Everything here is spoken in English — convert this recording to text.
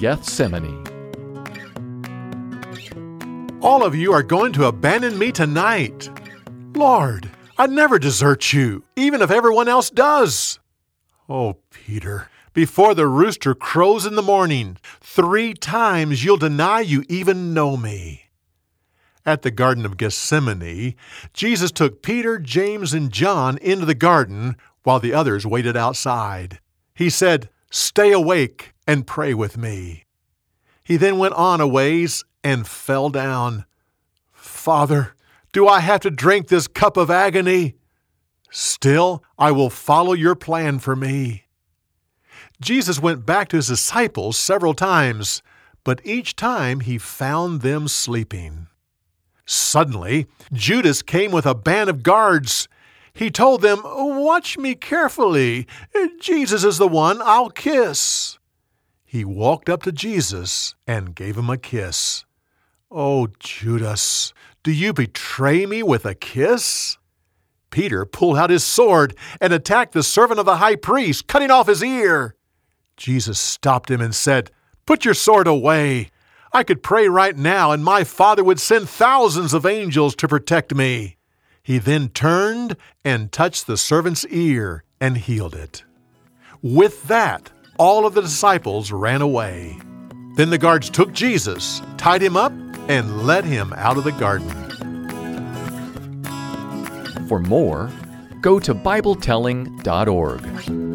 Gethsemane. All of you are going to abandon me tonight. Lord, I'd never desert you, even if everyone else does. Oh, Peter, before the rooster crows in the morning, three times you'll deny you even know me. At the Garden of Gethsemane, Jesus took Peter, James, and John into the garden while the others waited outside. He said, Stay awake and pray with me. He then went on a ways and fell down. Father, do I have to drink this cup of agony? Still, I will follow your plan for me. Jesus went back to his disciples several times, but each time he found them sleeping. Suddenly, Judas came with a band of guards. He told them, Watch me carefully. Jesus is the one I'll kiss. He walked up to Jesus and gave him a kiss. Oh, Judas, do you betray me with a kiss? Peter pulled out his sword and attacked the servant of the high priest, cutting off his ear. Jesus stopped him and said, Put your sword away. I could pray right now, and my Father would send thousands of angels to protect me. He then turned and touched the servant's ear and healed it. With that, all of the disciples ran away. Then the guards took Jesus, tied him up, and led him out of the garden. For more, go to BibleTelling.org.